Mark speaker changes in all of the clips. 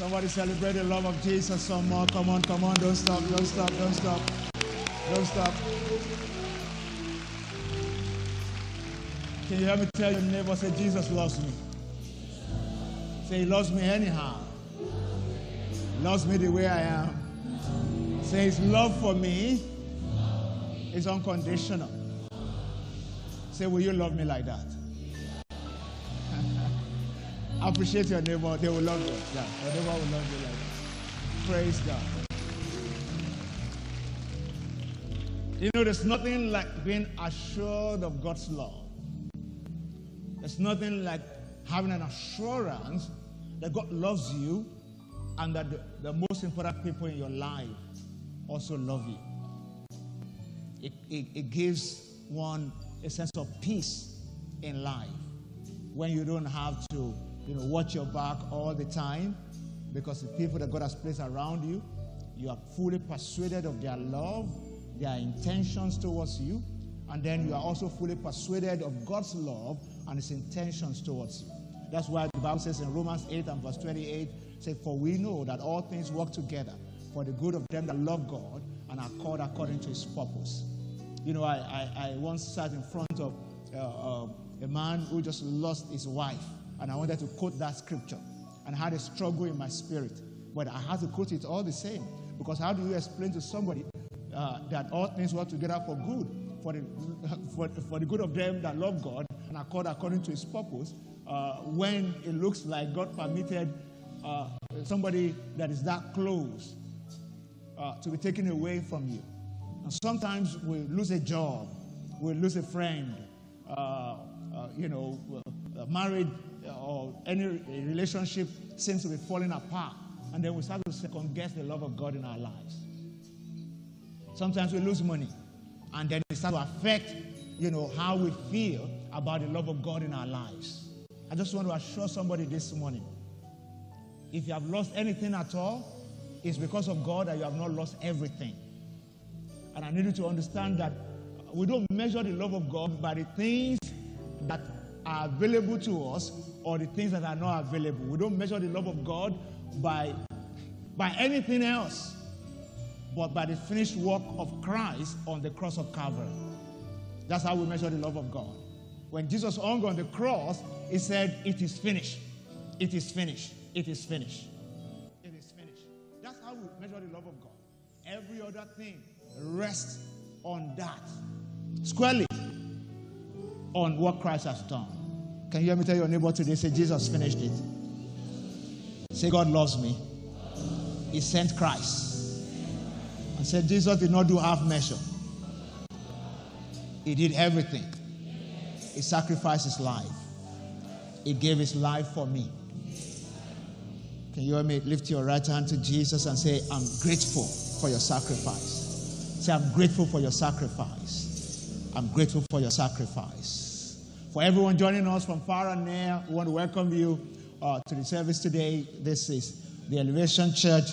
Speaker 1: Somebody celebrate the love of Jesus some more. Come on, come on. Don't stop, don't stop, don't stop. Don't stop. Can you hear me tell your neighbor, say, Jesus loves me? Say, He loves me anyhow. Loves me the way I am. Say, His love for me is unconditional. Say, Will you love me like that? Appreciate your neighbor. They will love you. Yeah, your neighbor will love you like that. Praise God. You know, there's nothing like being assured of God's love. There's nothing like having an assurance that God loves you and that the, the most important people in your life also love you. It, it, it gives one a sense of peace in life when you don't have to you know, watch your back all the time because the people that God has placed around you, you are fully persuaded of their love, their intentions towards you, and then you are also fully persuaded of God's love and his intentions towards you. That's why the Bible says in Romans 8 and verse 28, say, For we know that all things work together for the good of them that love God and are called according to his purpose. You know, I, I, I once sat in front of uh, uh, a man who just lost his wife, and I wanted to quote that scripture, and had a struggle in my spirit. But I had to quote it all the same, because how do you explain to somebody uh, that all things work together for good, for the, for, for the good of them that love God and are called according to his purpose, uh, when it looks like God permitted uh, somebody that is that close uh, to be taken away from you. And sometimes we lose a job, we lose a friend, uh, uh, you know, uh, married or any relationship seems to be falling apart. And then we start to second guess the love of God in our lives. Sometimes we lose money, and then it starts to affect, you know, how we feel about the love of God in our lives. I just want to assure somebody this morning if you have lost anything at all, it's because of God that you have not lost everything. And I need you to understand that we don't measure the love of God by the things that are available to us or the things that are not available. We don't measure the love of God by, by anything else but by the finished work of Christ on the cross of Calvary. That's how we measure the love of God. When Jesus hung on the cross, he said, It is finished. It is finished. It is finished. It is finished. That's how we measure the love of God. Every other thing rests on that. Squarely on what Christ has done. Can you hear me tell your neighbor today? Say, Jesus finished it. Say, God loves me. He sent Christ and said Jesus did not do half measure. He did everything. He sacrificed his life. He gave his life for me. Can you hear me? Lift your right hand to Jesus and say, I'm grateful for your sacrifice. Say, I'm grateful for your sacrifice. I'm grateful for your sacrifice. For everyone joining us from far and near, we want to welcome you uh, to the service today. This is the Elevation Church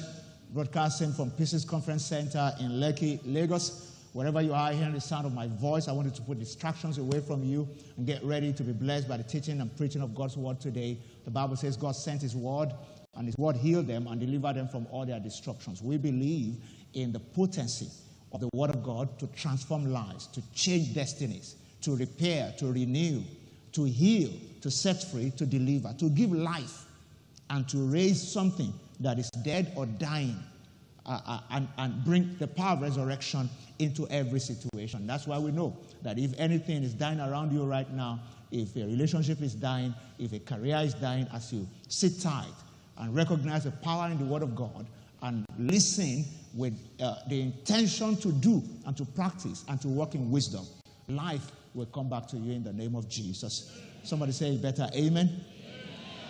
Speaker 1: broadcasting from Pistis Conference Center in Lekki, Lagos. Wherever you are hearing the sound of my voice, I want you to put distractions away from you and get ready to be blessed by the teaching and preaching of God's word today. The Bible says God sent his word, and his word healed them and delivered them from all their destructions. We believe in the potency of the word of God to transform lives, to change destinies, to repair, to renew, to heal, to set free, to deliver, to give life, and to raise something that is dead or dying uh, uh, and, and bring the power of resurrection into every situation. That's why we know that if anything is dying around you right now, if a relationship is dying, if a career is dying, as you sit tight and recognize the power in the Word of God and listen with uh, the intention to do and to practice and to work in wisdom, life will come back to you in the name of Jesus. Somebody say better, amen. amen.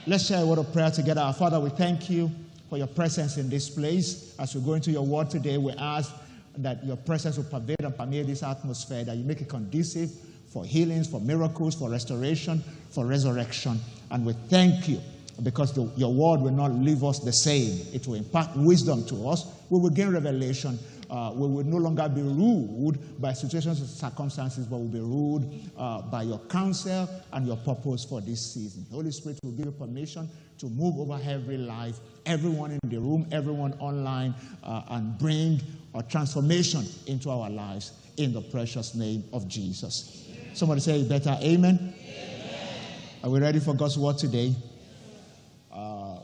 Speaker 1: Let's share a word of prayer together. Our Father, we thank you for your presence in this place. As we go into your word today, we ask that your presence will pervade and permeate this atmosphere, that you make it conducive for healings, for miracles, for restoration, for resurrection. And we thank you because the, your word will not leave us the same. It will impart wisdom to us. We will gain revelation. Uh, we will no longer be ruled by situations and circumstances, but will be ruled uh, by your counsel and your purpose for this season. The Holy Spirit will give you permission to move over every life, everyone in the room, everyone online, uh, and bring a transformation into our lives in the precious name of Jesus. Somebody say better, amen. amen. Are we ready for God's word today? Uh,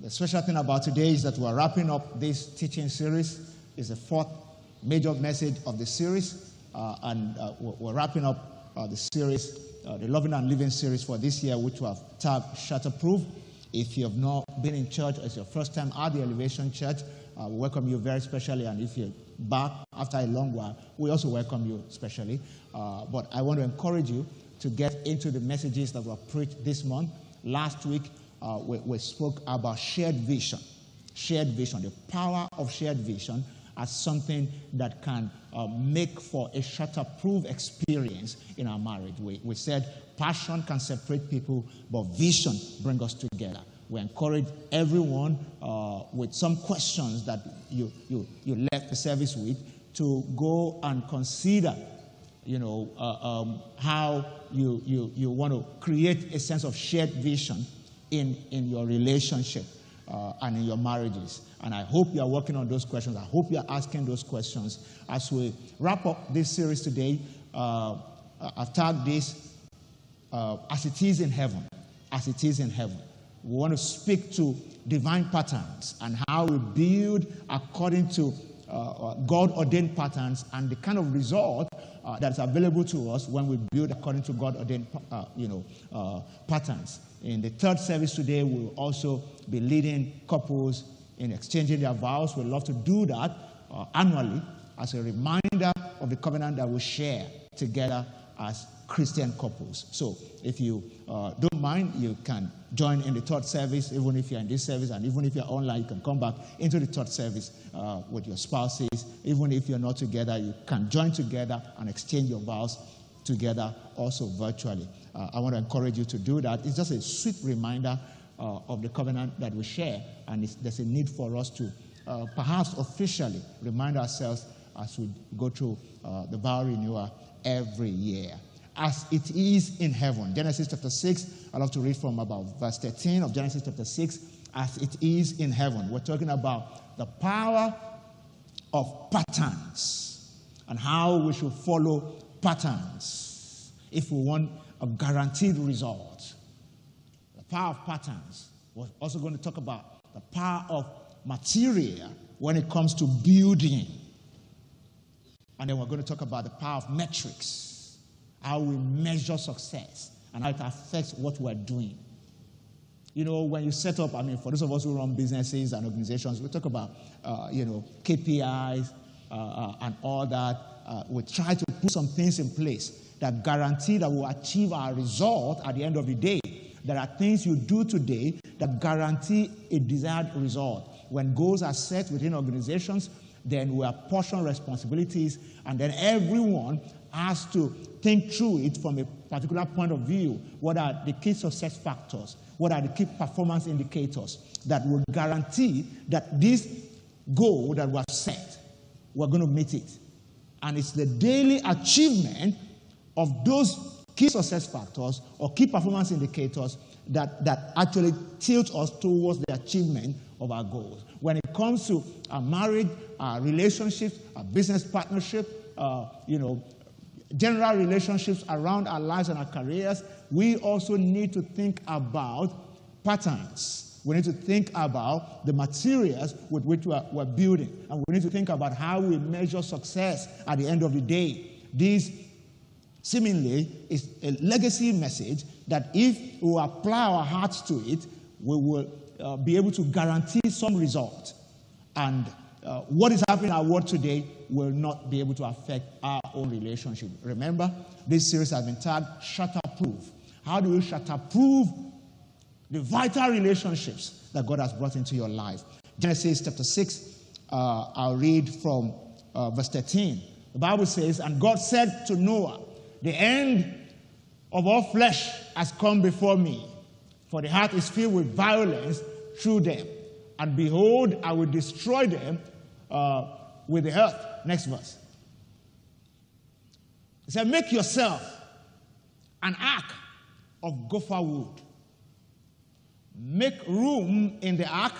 Speaker 1: the special thing about today is that we're wrapping up this teaching series. It's the fourth major message of the series, uh, and uh, we're, wrapping up uh, the series, uh, the Loving and Living series for this year, which we have tagged Shatterproof. If you have not been in church, it's your first time at the Elevation Church, uh, we welcome you very specially. And if you're back after a long while, we also welcome you specially. Uh, but I want to encourage you to get into the messages that were preached this month. Last week, we, we spoke about shared vision. Shared vision, the power of shared vision as something that can uh, make for a shatterproof experience in our marriage. We, we said passion can separate people, but vision brings us together. We encourage everyone uh, with some questions that you, you, you left the service with to go and consider, you know, uh, um, how you, you, you want to create a sense of shared vision in, in your relationship uh, and in your marriages. And I hope you are working on those questions. I hope you are asking those questions. As we wrap up this series today, uh, I've tagged this uh, as it is in heaven. As it is in heaven. We want to speak to divine patterns and how we build according to uh, uh God ordained patterns and the kind of result uh, that's available to us when we build according to God ordained uh, you know, uh, patterns. In the third service today, we'll also be leading couples in exchanging their vows. We love to do that uh, annually as a reminder of the covenant that we share together as Christian couples. So if you uh, don't mind, you can join in the third service, even if you're in this service, and even if you're online, you can come back into the third service uh, with your spouses. Even if you're not together, you can join together and exchange your vows together also virtually. Uh, I want to encourage you to do that. It's just a sweet reminder uh, of the covenant that we share, and there's a need for us to uh, perhaps officially remind ourselves as we go through uh, the vow renewal every year. As it is in heaven. Genesis chapter 6, I love to read from about verse 13 of Genesis chapter 6. As it is in heaven. We're talking about the power of patterns and how we should follow patterns if we want a guaranteed result. The power of patterns. We're also going to talk about the power of material when it comes to building. And then we're going to talk about the power of metrics, how we measure success, and how it affects what we're doing. You know, when you set up, I mean, for those of us who run businesses and organizations, we talk about, uh, you know, KPIs uh, uh, and all that. Uh, we try to put some things in place that guarantee that we'll achieve our result at the end of the day. There are things you do today that guarantee a desired result. When goals are set within organizations, then we apportion responsibilities, and then everyone has to think through it from a particular point of view. What are the key success factors? What are the key performance indicators that will guarantee that this goal that was set, we're going to meet it? And it's the daily achievement of those key success factors or key performance indicators that, that actually tilt us towards the achievement of our goals. When it comes to our marriage, our relationships, our business partnership, uh, you know, general relationships around our lives and our careers, we also need to think about patterns. We need to think about the materials with which we're, we're building. And we need to think about how we measure success at the end of the day. This seemingly is a legacy message that if we apply our hearts to it, we will uh, be able to guarantee some result. And uh, what is happening in our world today will not be able to affect our own relationship. Remember, this series has been tagged Shatterproof. How do you shatterproof the vital relationships that God has brought into your life? Genesis chapter 6, uh, I'll read from uh, verse 13. The Bible says, And God said to Noah, the end of all flesh has come before me, for the heart is filled with violence through them. And behold, I will destroy them uh, with the earth. Next verse. He said, Make yourself an ark of gopher wood. Make room in the ark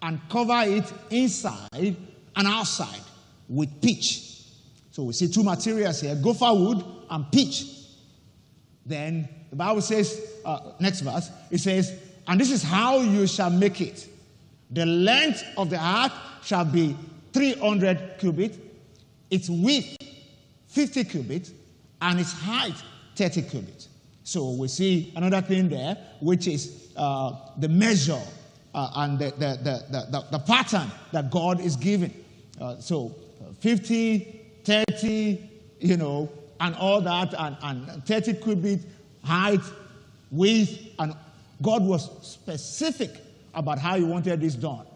Speaker 1: and cover it inside and outside with pitch. So we see two materials here gopher wood and pitch. Then the Bible says, uh, next verse, it says, And this is how you shall make it. The length of the ark shall be 300 cubits, its width 50 cubits, and its height 30 cubits. So we see another thing there, which is uh, the measure uh, and the, the, the, the, pattern that God is giving. Uh, so 50, 30, you know, and all that, and, and 30 cubit height, width, and God was specific about how he wanted this done.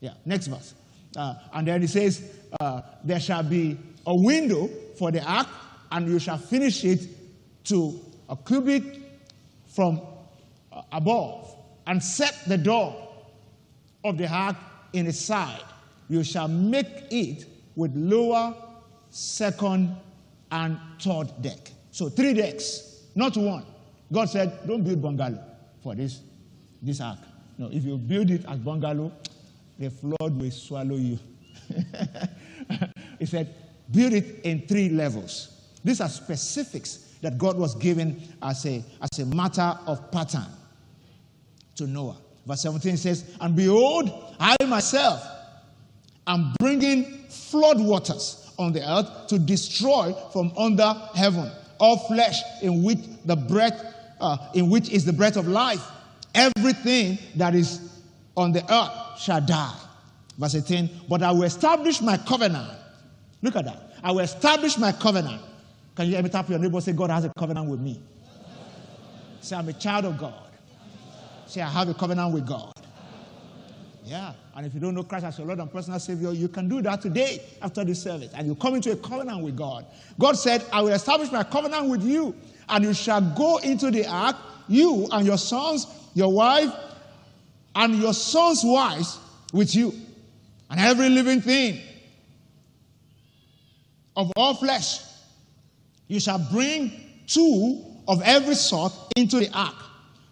Speaker 1: Yeah, next verse. Uh, and then he says, uh, There shall be a window for the ark, and you shall finish it to a cubit from uh, above, and set the door of the ark in its side. You shall make it with lower, second, and third deck. So three decks, not one. God said, Don't build bungalow for this, this ark. No, if you build it as bungalow, the flood will swallow you. he said, build it in three levels. These are specifics that God was giving as a, as a matter of pattern to Noah. Verse 17 says, And behold, I myself am bringing flood waters on the earth to destroy from under heaven all flesh in which the breath, uh, in which is the breath of life. Everything that is on the earth shall die. Verse 18, but I will establish my covenant. Look at that. I will establish my covenant. Can you hear me tap your neighbor say, God has a covenant with me? Say, I'm a child of God. Say, I have a covenant with God. Yeah. And if you don't know Christ as your Lord and personal Savior, you can do that today after this service. And you come into a covenant with God. God said, I will establish my covenant with you, and you shall go into the ark, you and your sons, your wife, and your sons' wives with you, and every living thing of all flesh. You shall bring two of every sort into the ark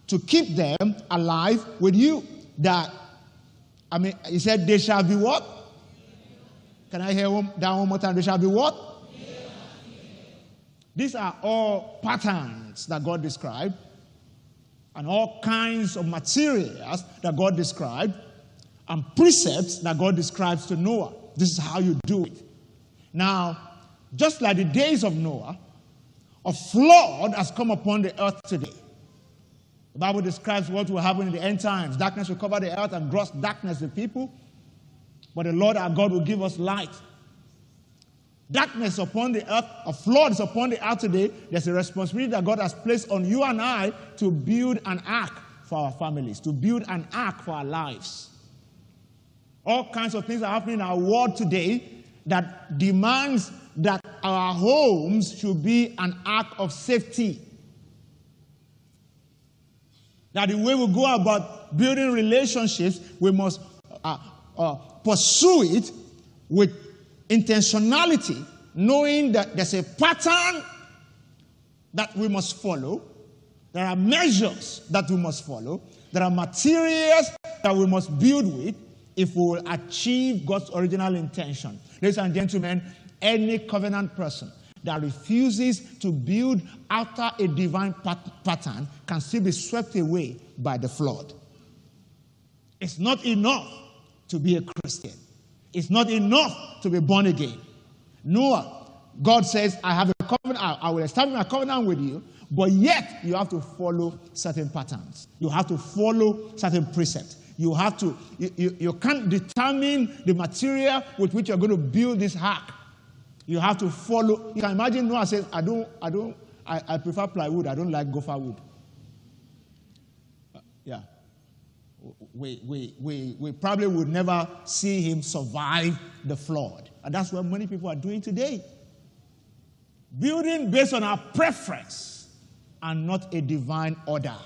Speaker 1: to keep them alive with you. That, I mean, he said, they shall be what? Can I hear one, that one more time? They shall be what? These are all patterns that God described and all kinds of materials that God described and precepts that God describes to Noah. This is how you do it. Now, just like the days of Noah, a flood has come upon the earth today. The Bible describes what will happen in the end times. Darkness will cover the earth and gross darkness the people. But the Lord our God will give us light. Darkness upon the earth, a flood is upon the earth today. There's a responsibility that God has placed on you and I to build an ark for our families, to build an ark for our lives. All kinds of things are happening in our world today that demands that our homes should be an ark of safety. That the way we go about building relationships, we must uh, uh, pursue it with intentionality, knowing that there's a pattern that we must follow, there are measures that we must follow, there are materials that we must build with if we will achieve God's original intention. Ladies and gentlemen, any covenant person that refuses to build after a divine pat- pattern can still be swept away by the flood. It's not enough to be a Christian. It's not enough to be born again. Noah, God says, I have a covenant, I will establish my covenant with you, but yet you have to follow certain patterns. You have to follow certain precepts. You have to, you, you, you can't determine the material with which you're going to build this ark you have to follow. You can imagine Noah says, I don't, I don't, I, I prefer plywood, I don't like gopher wood. Uh, yeah. We, we, we, we probably would never see him survive the flood. And that's what many people are doing today. Building based on our preference and not a divine order.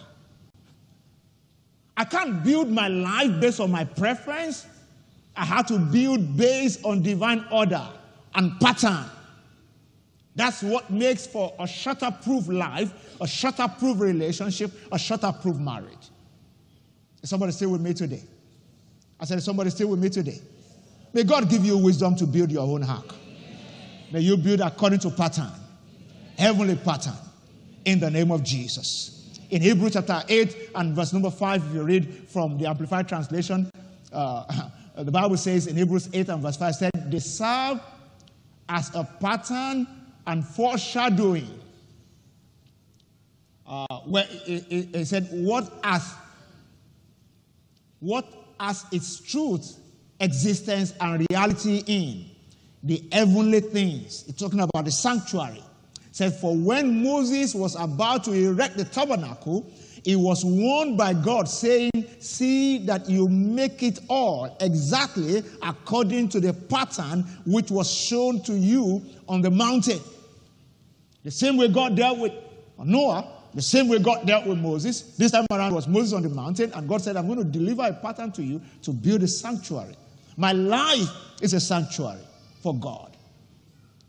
Speaker 1: I can't build my life based on my preference I have to build based on divine order and pattern. That's what makes for a shatter-proof life, a shatter-proof relationship, a shatter-proof marriage. Somebody still with me today? I said, somebody still with me today? May God give you wisdom to build your own ark. May you build according to pattern, heavenly pattern, in the name of Jesus. In Hebrews chapter 8 and verse number 5, if you read from the Amplified Translation, uh, the Bible says in Hebrews 8 and verse 5, said, they serve as a pattern and foreshadowing. Uh, where it, it, it said, what as what has its truth, existence, and reality in the heavenly things. It's talking about the sanctuary. It said, For when Moses was about to erect the tabernacle, he was warned by God, saying, See that you make it all exactly according to the pattern which was shown to you on the mountain. The same way God dealt with Noah, the same way God dealt with Moses. This time around was Moses on the mountain, and God said, I'm going to deliver a pattern to you to build a sanctuary. My life is a sanctuary for God.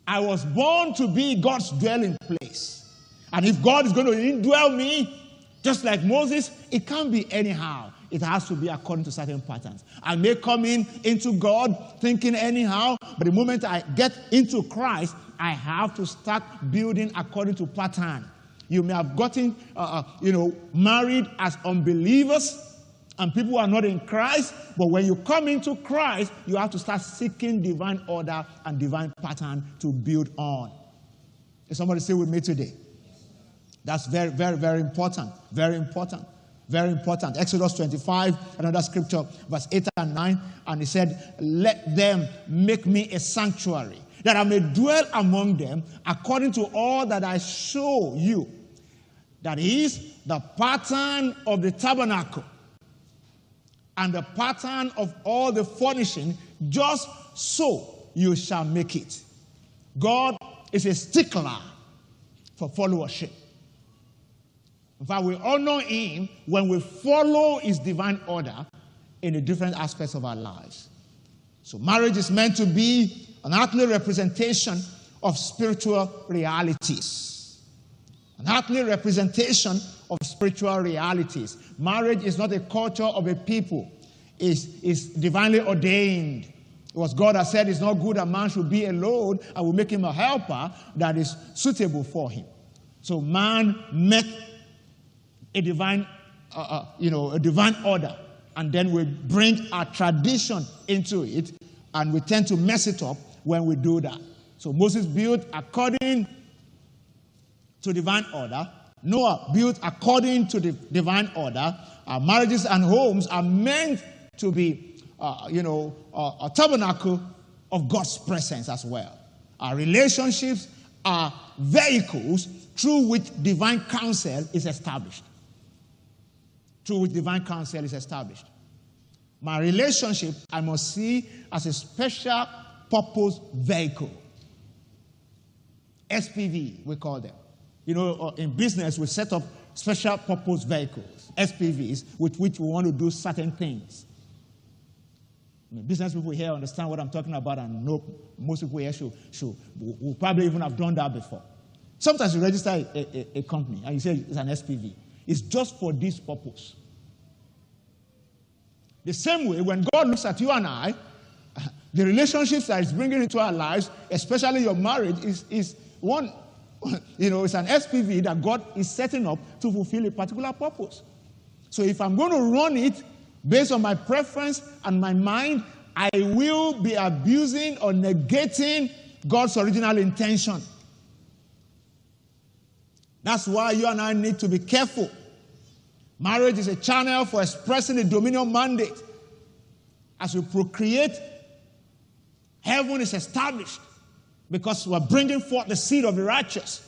Speaker 1: I was born to be God's dwelling place. And if God is going to indwell me, just like Moses, it can't be anyhow. It has to be according to certain patterns. I may come in into God thinking anyhow, but the moment I get into Christ, I have to start building according to pattern. You may have gotten, uh, uh, you know, married as unbelievers, and people are not in Christ. But when you come into Christ, you have to start seeking divine order and divine pattern to build on. Is somebody still with me today? That's very, very, very important. Very important. Very important. Exodus 25, another scripture, verse 8 and 9. And he said, Let them make me a sanctuary, that I may dwell among them according to all that I show you. That is the pattern of the tabernacle and the pattern of all the furnishing, just so you shall make it. God is a stickler for followership. In fact, we honor Him when we follow His divine order in the different aspects of our lives. So, marriage is meant to be an earthly representation of spiritual realities. An earthly representation of spiritual realities. Marriage is not a culture of a people, it's, it's divinely ordained. It was God that said it's not good a man should be alone. I will make him a helper that is suitable for him. So man met a divine, uh, uh, you know, a divine order, and then we bring our tradition into it, and we tend to mess it up when we do that. So Moses built according to divine order. Noah built according to the divine order. Our marriages and homes are meant to be, uh, you know, uh, a tabernacle of God's presence as well. Our relationships are vehicles through which divine counsel is established through which divine counsel is established. My relationship, I must see as a special purpose vehicle. SPV, we call them. You know, uh, in business, we set up special purpose vehicles, SPVs, with which we want to do certain things. I mean, business people here understand what I'm talking about and know most people here should, should will probably even have done that before. Sometimes you register a, a, a company and you say it's an SPV. It's just for this purpose. The same way, when God looks at you and I, the relationships that He's bringing into our lives, especially your marriage, is, is one, you know, it's an SPV that God is setting up to fulfill a particular purpose. So if I'm going to run it based on my preference and my mind, I will be abusing or negating God's original intention. That's why you and I need to be careful Marriage is a channel for expressing the dominion mandate. As we procreate, heaven is established because we're bringing forth the seed of the righteous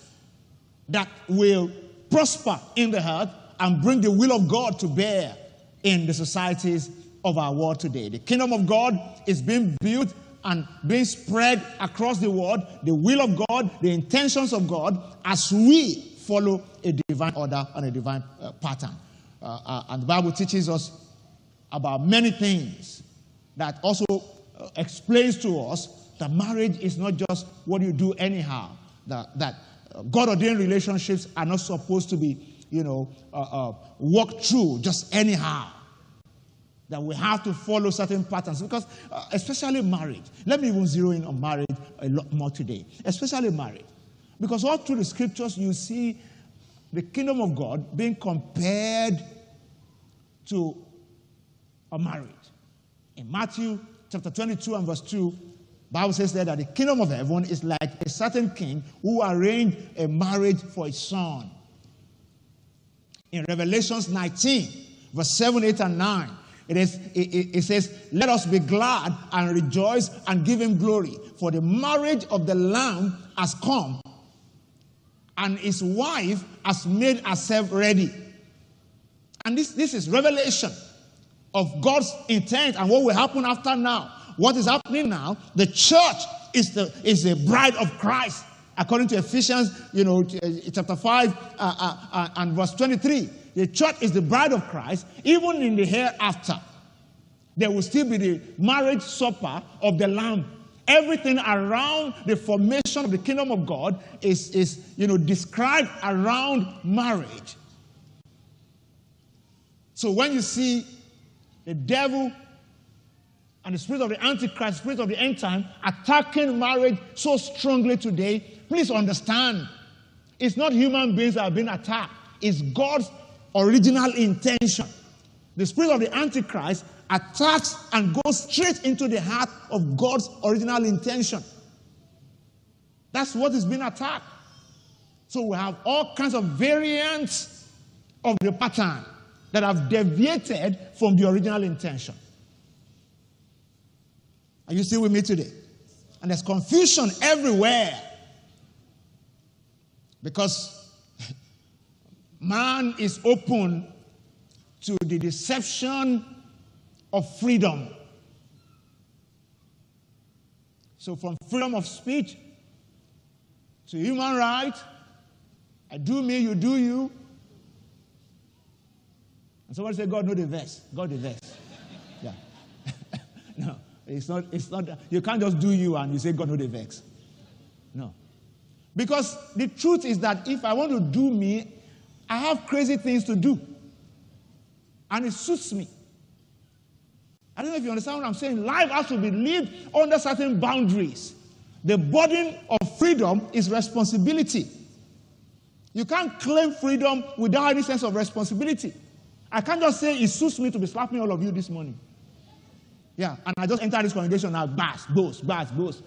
Speaker 1: that will prosper in the earth and bring the will of God to bear in the societies of our world today. The kingdom of God is being built and being spread across the world, the will of God, the intentions of God, as we follow a divine order and a divine uh, pattern. Uh, uh, and the Bible teaches us about many things that also uh, explains to us that marriage is not just what you do anyhow, that, that God ordained relationships are not supposed to be, you know, uh, uh, walked through just anyhow. That we have to follow certain patterns because, uh, especially marriage. Let me even zero in on marriage a lot more today, especially marriage. Because all through the scriptures, you see the kingdom of God being compared to a marriage. In Matthew chapter 22 and verse 2, Bible says there that the kingdom of heaven is like a certain king who arranged a marriage for his son. In Revelations 19, verse 7, 8, and 9, it, is, it, it, says, Let us be glad and rejoice and give him glory, for the marriage of the Lamb has come, and his wife has made herself ready. And this, this is revelation of God's intent and what will happen after now. What is happening now? The church is the, is the bride of Christ. According to Ephesians, you know, chapter 5 uh, uh, uh, and verse 23. The church is the bride of Christ, even in the hereafter. There will still be the marriage supper of the Lamb. Everything around the formation of the kingdom of God is, is you know, described around marriage. So when you see the devil and the spirit of the Antichrist, spirit of the end time, attacking marriage so strongly today, please understand it's not human beings that are being attacked, it's God's original intention. The spirit of the Antichrist attacks and goes straight into the heart of God's original intention. That's what is being attacked. So we have all kinds of variants of the pattern that have deviated from the original intention. Are you still with me today? And there's confusion everywhere because man is open to the deception of freedom. So, from freedom of speech to human right, I do me, you do you. And somebody say, God know the verse. God the verse. Yeah. no, it's not, it's not, you can't just do you and you say, God no, the verse. No. Because the truth is that if I want to do me, I have crazy things to do. And it suits me. I don't know if you understand what I'm saying. Life has to be lived under certain boundaries. The burden of freedom is responsibility. You can't claim freedom without any sense of responsibility. I can't just say it suits me to be slapping all of you this morning. Yeah, and I just enter this congregation now, bass, boast, bass, boast.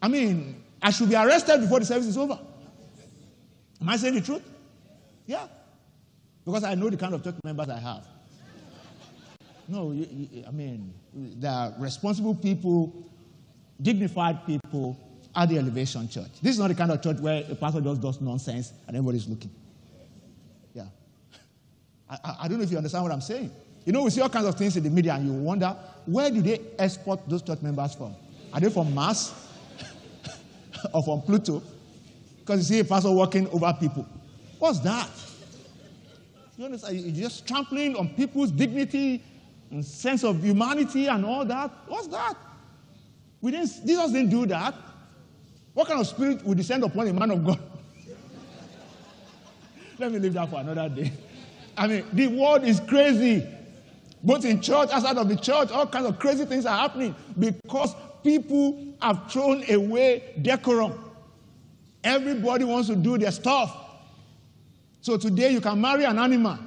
Speaker 1: I mean, I should be arrested before the service is over. Am I saying the truth? Yeah. Because I know the kind of church members I have. No, you, you, I mean, there are responsible people, dignified people at the Elevation Church. This is not the kind of church where a pastor just does nonsense and everybody's looking. Yeah. I, I, I don't know if you understand what I'm saying. You know, we see all kinds of things in the media and you wonder, where do they export those church members from? Are they from Mars or from Pluto? Because you see a pastor walking over people. What's that? You understand? You're just trampling on people's dignity, and sense of humanity and all that. What's that? We didn't, Jesus didn't do that. What kind of spirit would descend upon a man of God? Let me leave that for another day. I mean, the world is crazy. Both in church, outside of the church, all kinds of crazy things are happening because people have thrown away decorum. Everybody wants to do their stuff. So today you can marry an animal.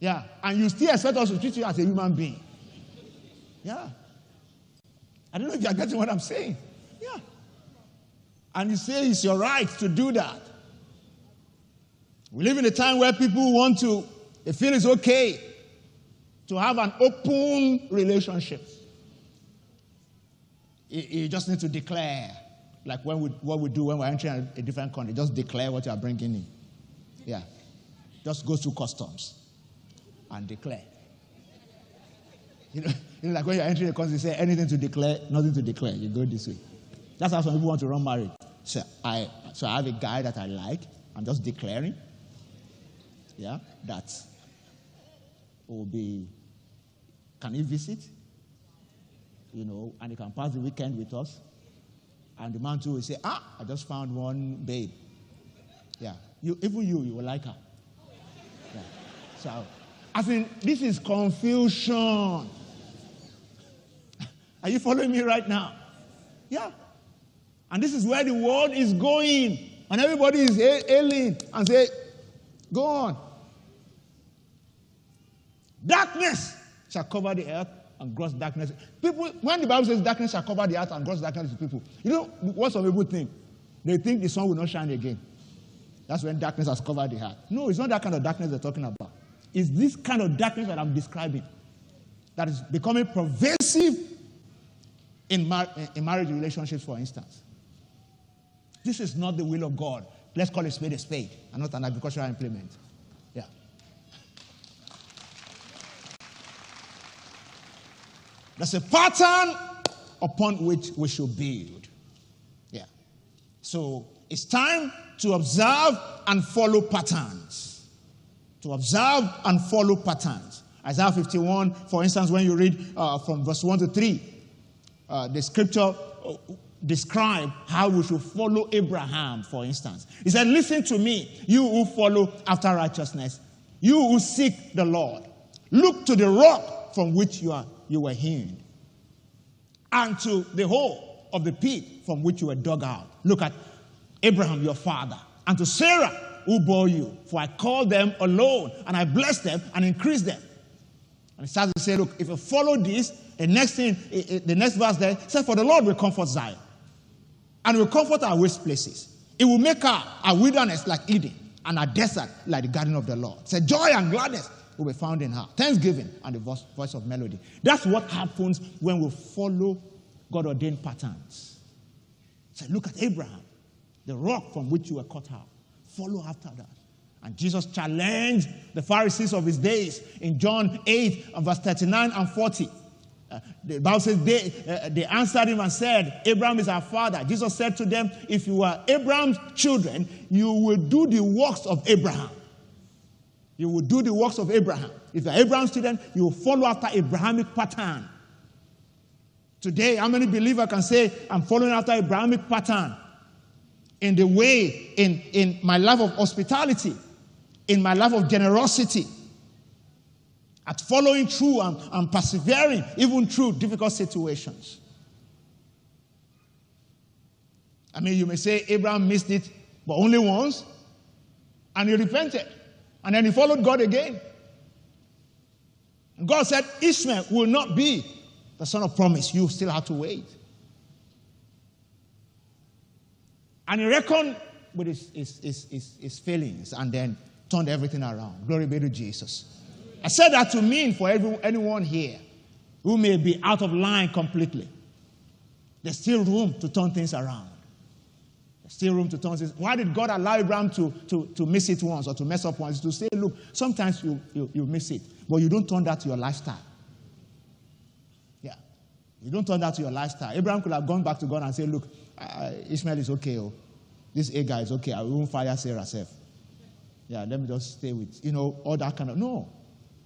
Speaker 1: Yeah. And you still expect us to treat you as a human being. Yeah. I don't know if you're getting what I'm saying. Yeah. And you say it's your right to do that. We live in a time where people want to, they feel it's okay to have an open relationship. You just need to declare, like when we, what we do when we're entering a different country, just declare what you are bringing in. Yeah. Just go through customs and declare. You know, you know, like when you're entering a country, you say anything to declare, nothing to declare. You go this way. That's how some people want to run marriage. So I, so I have a guy that I like. I'm just declaring. Yeah, that will be. Can he visit? you know, and he can pass the weekend with us. And the man too will say, Ah, I just found one babe. Yeah. You, even you, you will like her. Yeah. So, I think this is confusion. Are you following me right now? Yeah. And this is where the world is going. And everybody is ailing and say, Go on. Darkness shall cover the earth and gross darkness. People, when the Bible says darkness shall cover the earth and gross darkness to people, you know what some people think? They think the sun will not shine again. That's when darkness has covered the earth. No, it's not that kind of darkness they're talking about. It's this kind of darkness that I'm describing that is becoming pervasive in, mar- eh, in marriage relationships, for instance. This is not the will of God. Let's call a spade a spade and not an agricultural implement. There's a pattern upon which we should build. Yeah. So it's time to observe and follow patterns. To observe and follow patterns. Isaiah 51, for instance, when you read uh, from verse 1 to 3, uh, the scripture uh, describe how we should follow Abraham, for instance. He said, Listen to me, you who follow after righteousness, you who seek the Lord. Look to the rock from which you, are, you were hewn, and to the hole of the pit from which you were dug out. Look at Abraham, your father, and to Sarah, who bore you. For I called them alone, and I blessed them and increased them. And he starts to say, Look, if you follow this, the next thing, eh, eh, the next verse there says, For the Lord will comfort Zion and will comfort our waste places. It will make our, our wilderness like Eden and our desert like the garden of the Lord. So joy and gladness will be found in her. Thanksgiving and the voice, voice of melody. That's what happens when we follow God ordained patterns. So look at Abraham, the rock from which you were cut out. Follow after that. And Jesus challenged the Pharisees of his days in John 8 verse 39 and 40. Uh, the Bible says they, uh, they answered him and said, Abraham is our father. Jesus said to them, If you are Abraham's children, you will do the works of Abraham. You will do the works of Abraham. If you are Abraham's student, you will follow after Abrahamic pattern. Today, how many believers can say, I'm following after Abrahamic pattern in the way, in, in my life of hospitality, in my life of generosity, at following through and, and persevering even through difficult situations. I mean, you may say Abraham missed it, but only once, and he repented, and then he followed God again. And God said, Ishmael will not be the son of promise. You still have to wait. And he reckoned with his, his, his, his, his feelings and then turned everything around. Glory be to Jesus. I said that to mean for every, anyone here who may be out of line completely. There's still room to turn things around. Still room to turn things. Why did God allow Abraham to, to, to miss it once or to mess up once? To say, look, sometimes you, you, you miss it, but you don't turn that to your lifestyle. Yeah. You don't turn that to your lifestyle. Abraham could have gone back to God and said, look, uh, Ishmael is okay. Oh. This Agar is okay. I won't fire Sarah self. Yeah, let me just stay with, you know, all that kind of. No.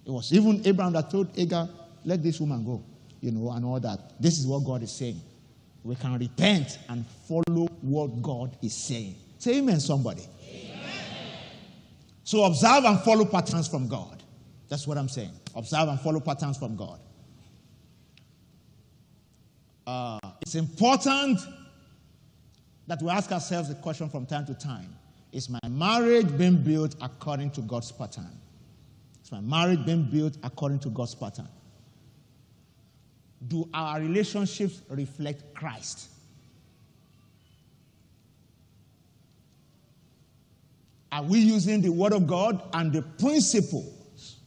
Speaker 1: It was even Abraham that told Agar, let this woman go, you know, and all that. This is what God is saying. We can repent and follow what God is saying. Say amen, somebody. Amen. So observe and follow patterns from God. That's what I'm saying. Observe and follow patterns from God. Uh, it's important that we ask ourselves the question from time to time Is my marriage being built according to God's pattern? Is my marriage being built according to God's pattern? Do our relationships reflect Christ? Are we using the Word of God and the principles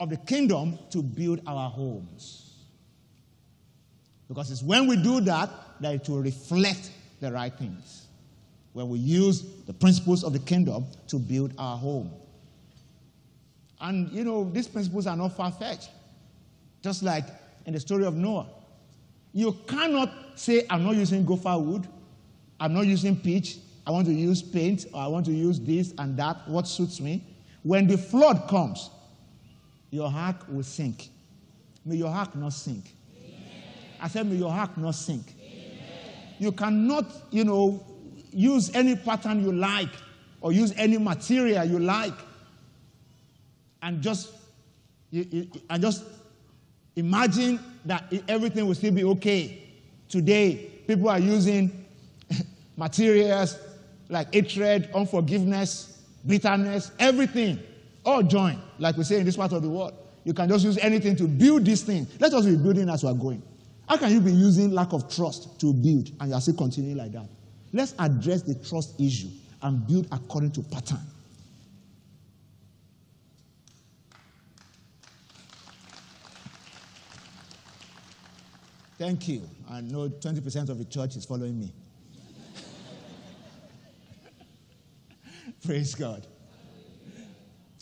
Speaker 1: of the kingdom to build our homes? Because it's when we do that that it will reflect the right things. When we use the principles of the kingdom to build our home. And, you know, these principles are not far fetched. Just like in the story of Noah. You cannot say, I'm not using gopher wood, I'm not using pitch, I want to use paint, or I want to use this and that, what suits me. When the flood comes, your ark will sink. May your ark not sink. I said, may your heart not sink. You cannot, you know, use any pattern you like or use any material you like and just and just imagine that everything will still be okay. Today, people are using materials like hatred, unforgiveness, bitterness, everything, all join, like we say in this part of the world. You can just use anything to build this thing. Let us be building as we are going. How can you be using lack of trust to build and you are still continuing like that? Let's address the trust issue and build according to pattern. Thank you. I know 20% of the church is following me. Praise God.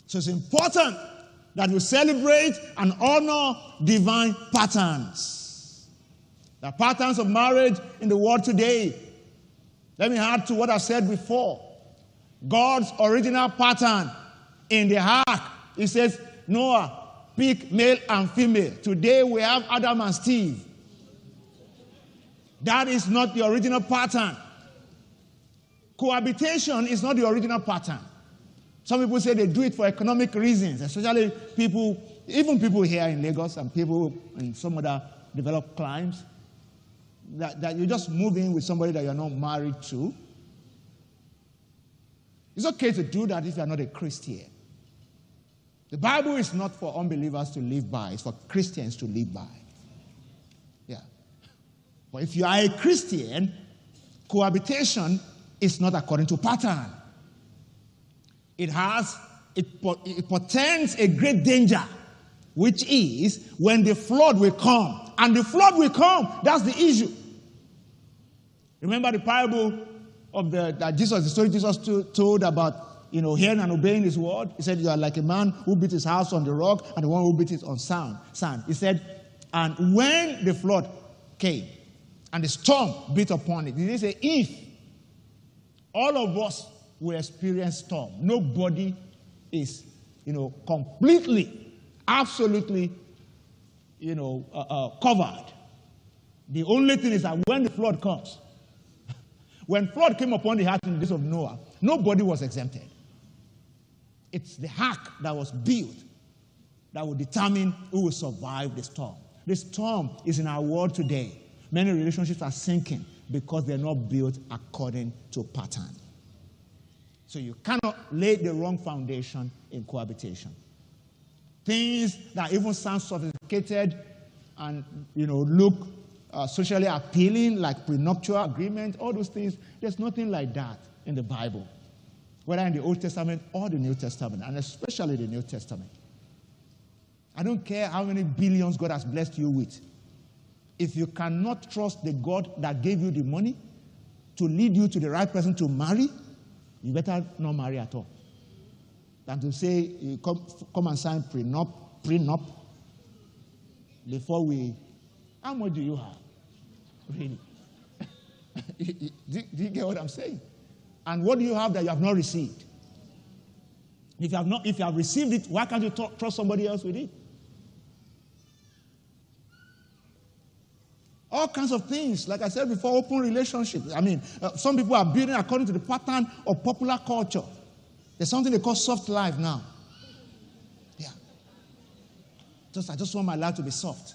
Speaker 1: So it's important that we celebrate and honor divine patterns. The patterns of marriage in the world today. Let me add to what I said before. God's original pattern in the ark. He says, Noah, pick male and female. Today we have Adam and Steve. That is not the original pattern. Cohabitation is not the original pattern. Some people say they do it for economic reasons, especially people, even people here in Lagos and people in some other developed climes, that, that you just move in with somebody that you're not married to. It's okay to do that if you're not a Christian. The Bible is not for unbelievers to live by, it's for Christians to live by. But if you are a Christian, cohabitation is not according to pattern. It has, it, it portends a great danger, which is when the flood will come. And the flood will come. That's the issue. Remember the parable of the that Jesus, the story Jesus told about you know, hearing and obeying his word. He said, You are like a man who built his house on the rock and the one who built it on sand. sand. He said, And when the flood came and the storm beat upon it, he say, If all of us will experience storm, nobody is, you know, completely, absolutely, you know, uh, uh, covered. The only thing is that when the flood comes, when flood came upon the earth in the days of Noah, nobody was exempted. It's the ark that was built that will determine who will survive the storm. The storm is in our world today. Many relationships are sinking because they're not built according to pattern. So you cannot lay the wrong foundation in cohabitation. Things that even sound sophisticated and you know look uh, socially appealing, like prenuptial agreement, all those things, there's nothing like that in the Bible, whether in the Old Testament or the New Testament, and especially the New Testament. I don't care how many billions God has blessed you with. If you cannot trust the God that gave you the money to lead you to the right person to marry, you better not marry at all. Than to say, come, come and sign prenup, prenup before we. How much do you have? Really? do, do you get what I'm saying? And what do you have that you have not received? If you have not, if you have received it, why can't you talk, trust somebody else with it? All kinds of things, like I said before, open relationships. I mean, uh, some people are building according to the pattern of popular culture. There's something they call soft life now. Yeah. Just I just want my life to be soft.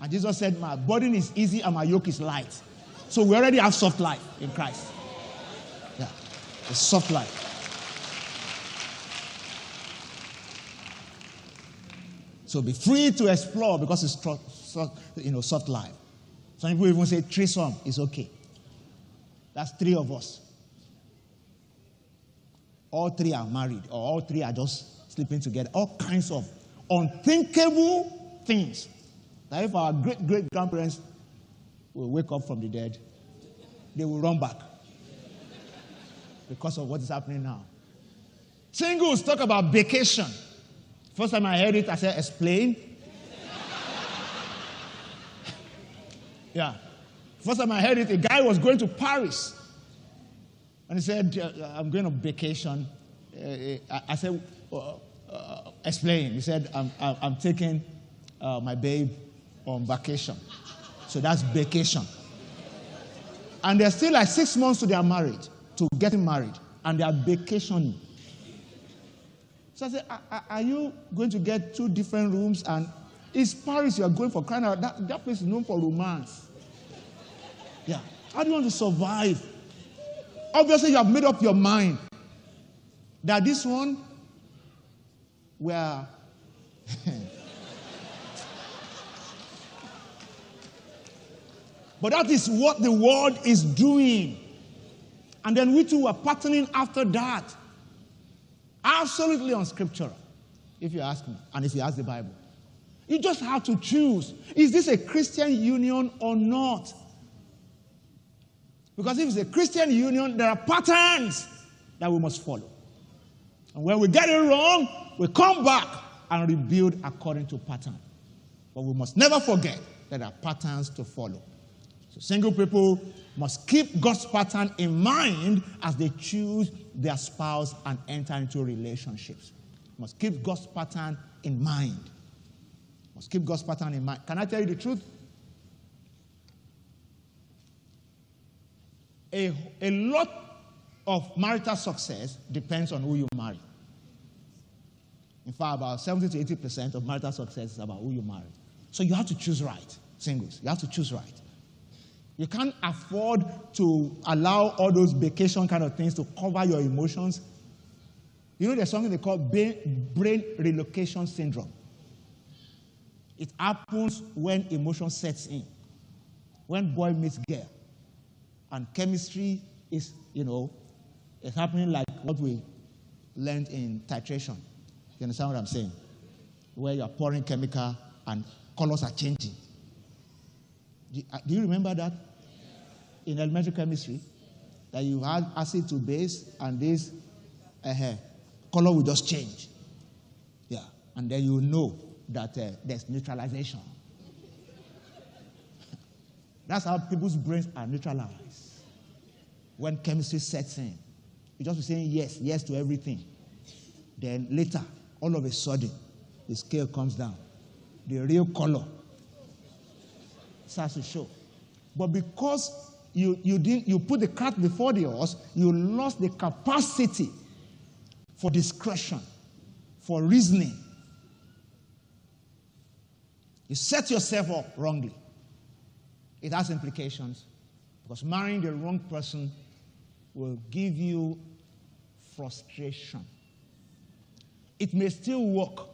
Speaker 1: And Jesus said, My burden is easy and my yoke is light. So we already have soft life in Christ. Yeah. The soft life. So be free to explore because it's you know soft life. Some people even say threesome is okay. That's three of us. All three are married, or all three are just sleeping together. All kinds of unthinkable things that if our great great grandparents will wake up from the dead, they will run back because of what is happening now. Singles talk about baecation. First time I heard it, I said, explain. Yeah. First time I heard it, a guy was going to Paris. And he said, I'm going on baecation. Uh, I said, uh, uh, explain. He said, I'm, I'm taking uh, my babe on vacation. So that's baecation. And they're still like six months to their marriage, to getting married, and they are baecationing. So I said, Are you going to get two different rooms? And it's Paris you are going for crying out. That, that place is known for romance. Yeah. How do you want to survive? Obviously, you have made up your mind that this one, where But that is what the world is doing. And then we too are patterning after that. Absolutely unscriptural, if you ask me, and if you ask the Bible. You just have to choose is this a Christian union or not? Because if it's a Christian union, there are patterns that we must follow. And when we get it wrong, we come back and rebuild according to pattern. But we must never forget that there are patterns to follow. So single people must keep God's pattern in mind as they choose their spouse and enter into relationships. Must keep God's pattern in mind. Must keep God's pattern in mind. Can I tell you the truth? A, a lot of marital success depends on who you marry. In fact, about 70 to 80% of marital success is about who you marry. So you have to choose right, singles. You have to choose right. You can't afford to allow all those baecation kind of things to cover your emotions. You know, there's something they call brain relocation syndrome. It happens when emotion sets in, when boy meets girl, and chemistry is, you know, it's happening like what we learned in titration. You understand what I'm saying? Where you're pouring chemical and colors are changing. Do, uh, you remember that? In elementary chemistry, that you add acid to base and this uh, color will just change. Yeah. And then you know that uh, there's neutralization. That's how people's brains are neutralized. When chemistry sets in, you just be saying yes, yes to everything. Then later, all of a sudden, the scale comes down. The real color starts to show. But because you, you, didn't, you put the cart before the horse, you lost the capacity for discretion, for reasoning. You set yourself up wrongly. It has implications because marrying the wrong person will give you frustration. It may still work,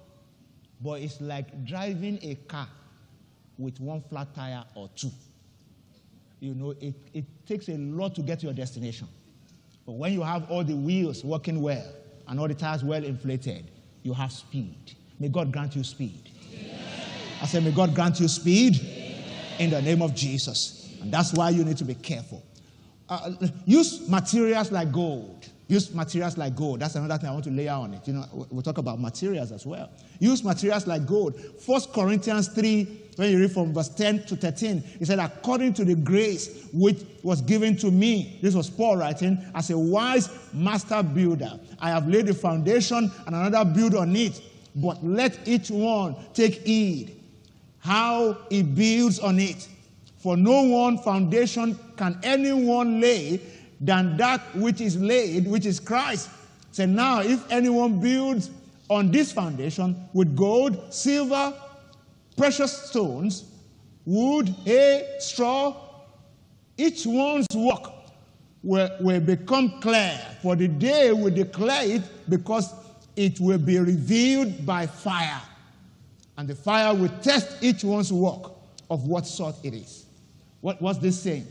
Speaker 1: but it's like driving a car with one flat tire or two. You know, it, it takes a lot to get to your destination. But when you have all the wheels working well and all the tires well inflated, you have speed. May God grant you speed. I say, may God grant you speed. In the name of Jesus. And that's why you need to be careful. Uh, use materials like gold. Use materials like gold. That's another thing I want to lay on it. You know, we'll talk about materials as well. Use materials like gold. First Corinthians 3, when you read from verse 10 to 13, he said, according to the grace which was given to me, this was Paul writing, as a wise master builder, I have laid the foundation and another build on it. But let each one take heed how he builds on it. For no one foundation can anyone lay than that which is laid, which is Christ. So now, if anyone builds on this foundation with gold, silver, precious stones, wood, hay, straw, each one's work will, will become clear, for the day will declare it because it will be revealed by fire. And the fire will test each one's work of what sort it is. What, what's this saying?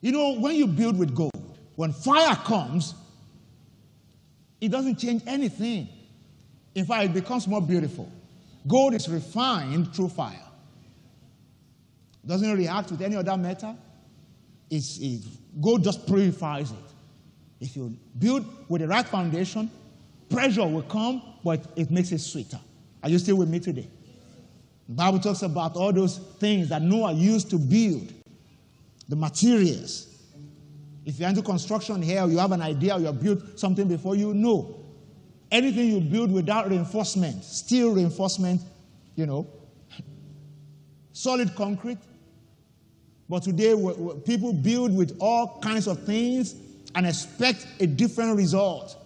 Speaker 1: You know, when you build with gold, when fire comes, it doesn't change anything. In fact, it becomes more beautiful. Gold is refined through fire. It doesn't react with any other metal. It's, it, gold just purifies it. If you build with the right foundation, pressure will come, but it makes it sweeter. Are you still with me today? The Bible talks about all those things that Noah used to build the materials. If you're into construction here, you have an idea, you have built something before you know. Anything you build without reinforcement, steel reinforcement, you know, solid concrete. But today, people build with all kinds of things and expect a different result.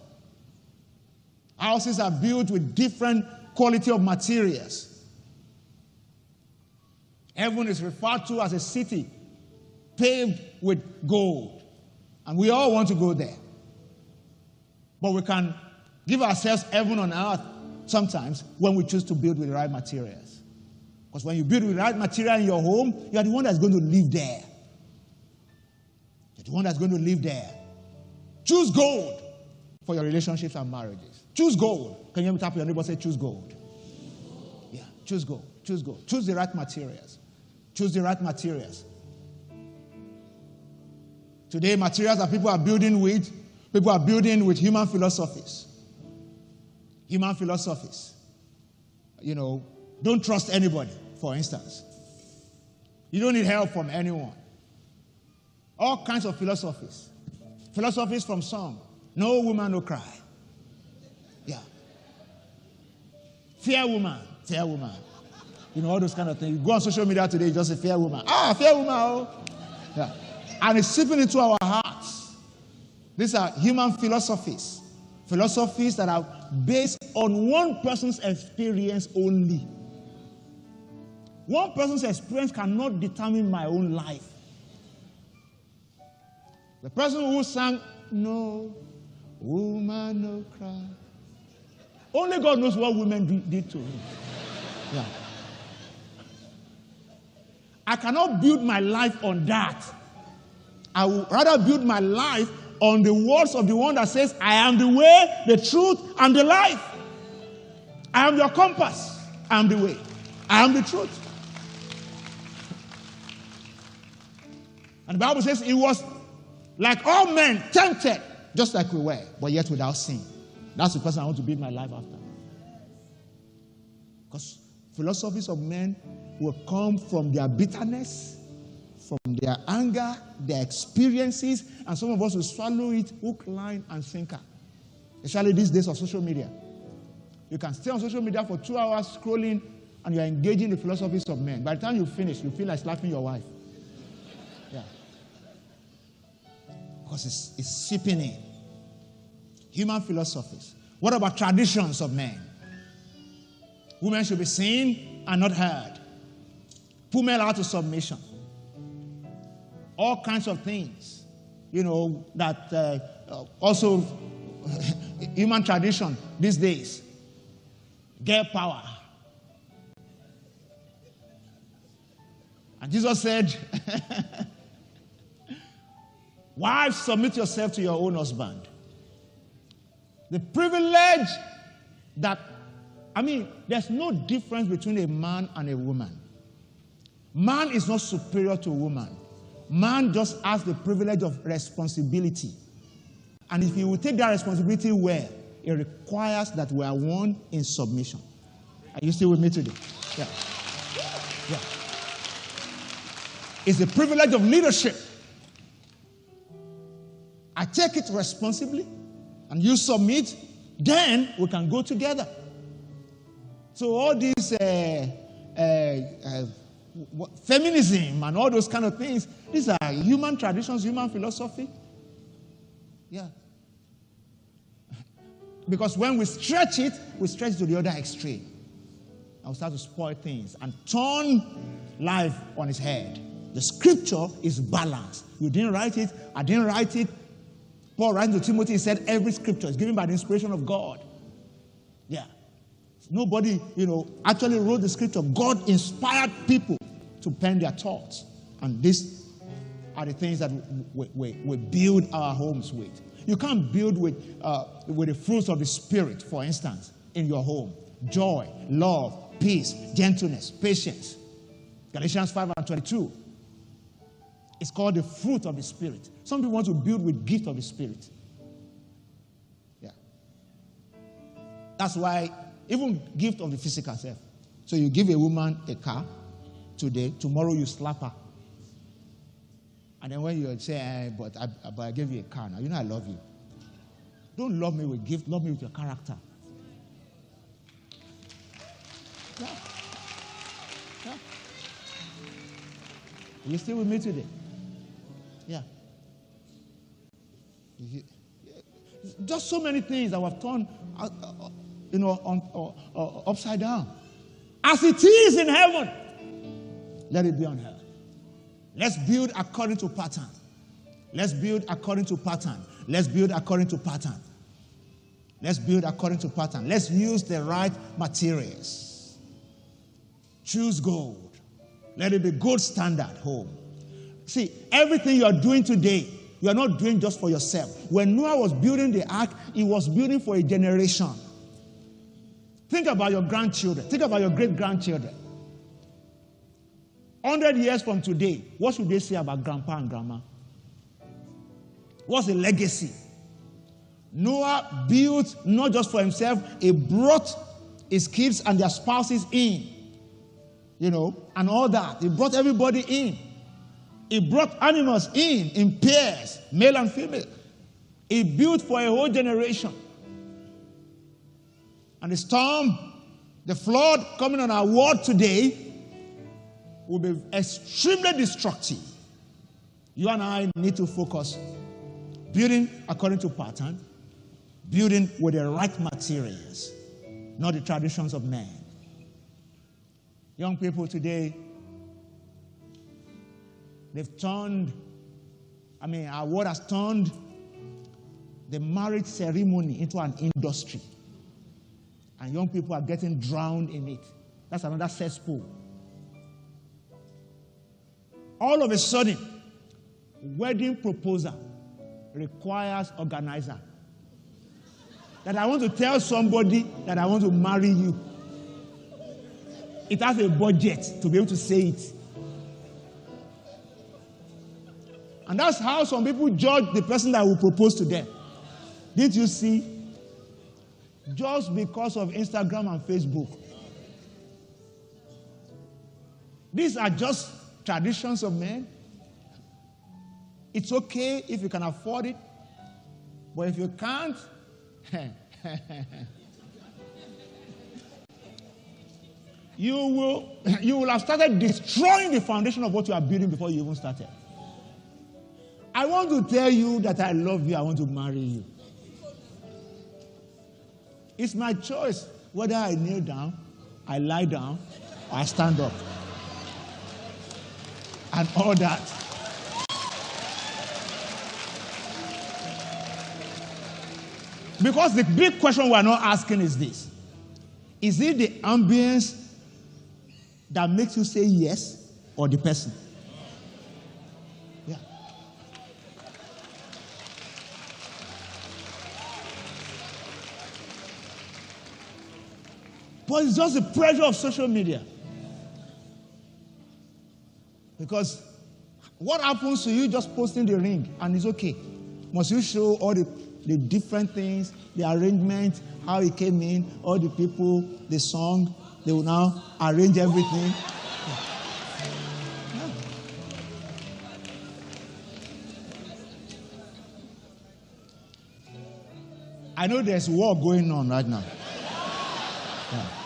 Speaker 1: Houses are built with different quality of materials. Heaven is referred to as a city paved with gold. And we all want to go there. But we can give ourselves heaven on earth sometimes when we choose to build with the right materials. Because when you build with the right material in your home, you are the one that's going to live there. You're the one that's going to live there. Choose gold for your relationships and marriages. Choose gold. Can you tap your neighbor say, choose gold? Yeah, choose gold. Choose gold. Choose the right materials. Choose the right materials. Today, materials that people are building with, people are building with human philosophies. Human philosophies. You know, don't trust anybody, for instance. You don't need help from anyone. All kinds of philosophies. Philosophies from some. No woman, no cry. Yeah. Fair woman, fair woman. You know, all those kind of things. You go on social media today, you just say fair woman. Ah, fair woman. Oh. Yeah. And it's seeping into our hearts. These are human philosophies. Philosophies that are based on one person's experience only. One person's experience cannot determine my own life. The person who sang, No, woman, no cry. Only God knows what women did to him. Yeah. I cannot build my life on that. I would rather build my life on the words of the one that says, I am the way, the truth, and the life. I am your compass. I am the way. I am the truth. And the Bible says it was like all men tempted, just like we were, but yet without sin. That's the person I want to build my life after. Because philosophies of men will come from their bitterness, from their anger, their experiences, and some of us will swallow it hook, line, and sinker. Especially these days of social media. You can stay on social media for two hours scrolling and you're engaging the philosophies of men. By the time you finish, you feel like slapping your wife. Yeah. Because it's, it's seeping in. Human philosophies. What about traditions of men? Women should be seen and not heard. Put men out of submission all kinds of things, you know, that uh, also human tradition these days. Get power. And Jesus said, Wives, submit yourself to your own husband. The privilege that, I mean, there's no difference between a man and a woman. Man is not superior to a woman. Man just has the privilege of responsibility. And if you will take that responsibility well, it requires that we are one in submission. Are you still with me today? Yeah. Yeah. It's the privilege of leadership. I take it responsibly and you submit, then we can go together. So, all these uh, uh, uh, feminism and all those kind of things. These are human traditions, human philosophy. Yeah. Because when we stretch it, we stretch to the other extreme. And we start to spoil things and turn life on its head. The scripture is balanced. You didn't write it, I didn't write it. Paul writing to Timothy, he said every scripture is given by the inspiration of God. Yeah. Nobody, you know, actually wrote the scripture. God inspired people to pen their thoughts. And these are the things that we, we, we build our homes with. You can't build with, uh, with the fruits of the Spirit, for instance, in your home joy, love, peace, gentleness, patience. Galatians 5 and 22. It's called the fruit of the Spirit. Some people want to build with gift of the Spirit. Yeah. That's why even gift of the physical self. So you give a woman a car, today, tomorrow you slap her. And then when you say, but, I, but I gave you a car now, you know I love you. Don't love me with gift, love me with your character. Yeah. Yeah. You still with me today? Yeah. Just so many things that were turned, uh, uh, you know, on, uh, upside down. As it is in heaven, let it be on earth. Let's build according to pattern. Let's build according to pattern. Let's build according to pattern. Let's build according to pattern. Let's use the right materials. Choose gold. Let it be good standard home. See, everything you are doing today, you are not doing just for yourself. When Noah was building the ark, he was building for a generation. Think about your grandchildren. Think about your great grandchildren. 100 years from today, what should they say about grandpa and grandma? What's the legacy? Noah built not just for himself, he brought his kids and their spouses in. You know, and all that. He brought everybody in. He brought animals in, in pairs, male and female. He built for a whole generation. And the storm, the flood coming on our world today will be extremely destructive. You and I need to focus building according to pattern, building with the right materials, not the traditions of man. Young people today, they've turned, I mean, our world has turned the marriage ceremony into an industry. And young people are getting drowned in it. That's another cesspool. All of a sudden, wedding proposal requires organizer. That I want to tell somebody that I want to marry you. It has a budget to be able to say it. And that's how some people judge the person that will propose to them. Did you see? Just because of Instagram and Facebook. These are just traditions of men. It's okay if you can afford it, but if you can't, you will, you will have started destroying the foundation of what you are building before you even started. I want to tell you that I love you, I want to marry you. It's my choice whether I kneel down, I lie down, I stand up. And all that. Because the big question we're not asking is this Is it the ambience that makes you say yes or the person? But it's just the pressure of social media. Because what happens to you just posting the ring and it's okay? Must you show all the the different things, the arrangement, how it came in, all the people, the song. They will now arrange everything. I know there's war going on right now. Yeah.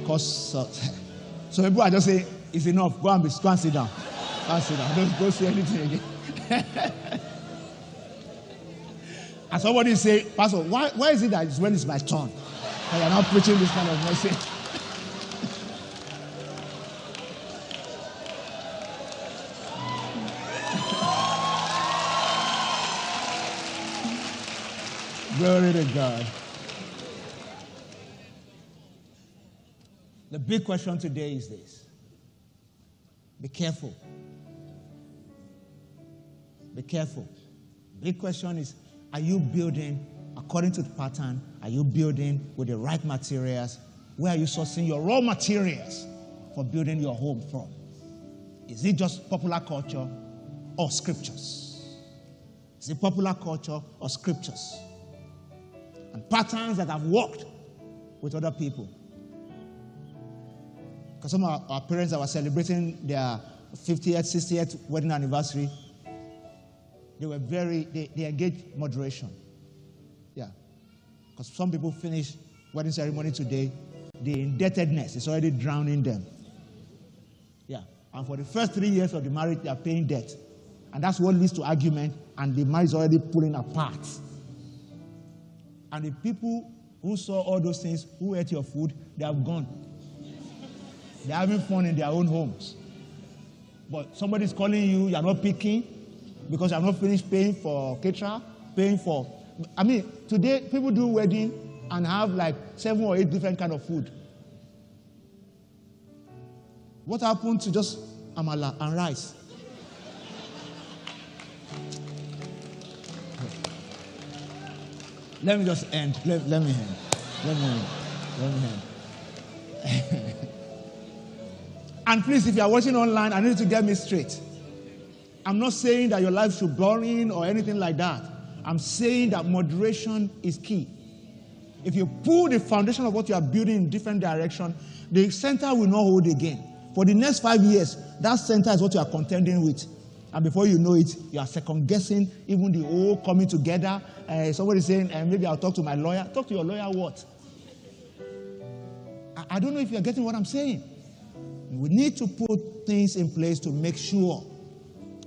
Speaker 1: Because uh, so people are just saying, it's enough. Go and, be, go and sit down. Go and sit down. Don't, don't say anything again. And somebody say, Pastor, why, why is it that it's when it's my turn? And you're not preaching this kind of message. Glory to God. Big question today is this be careful. Be careful. Big question is are you building according to the pattern? Are you building with the right materials? Where are you sourcing your raw materials for building your home from? Is it just popular culture or scriptures? Is it popular culture or scriptures? And patterns that have worked with other people. Because some of our, parents that were celebrating their 50th, 60th wedding anniversary they were very, they, they engaged moderation. Yeah. Because some people finish wedding ceremony today, the indebtedness is already drowning them. Yeah. And for the first three years of the marriage, they are paying debt. And that's what leads to argument, and the marriage is already pulling apart. And the people who saw all those things, who ate your food, they have gone. They're having fun in their own homes. But somebody's calling you, you're not picking because you have not finished paying for caterer, paying for. I mean, today people do wedding and have like seven or eight different kind of food. What happened to just amala and rice? Let me just end. Let, let me end. Let me end. Let me end. and please, if you are watching online, I need to get me straight. I'm not saying that your life should boring or anything like that. I'm saying that moderation is key. If you pull the foundation of what you are building in different direction, the center will not hold again. For the next five years, that center is what you are contending with. And before you know it, you are second guessing even the whole coming together. Uh, somebody saying, uh, maybe I'll talk to my lawyer. Talk to your lawyer what? I, I don't know if you're getting what I'm saying. We need to put things in place to make sure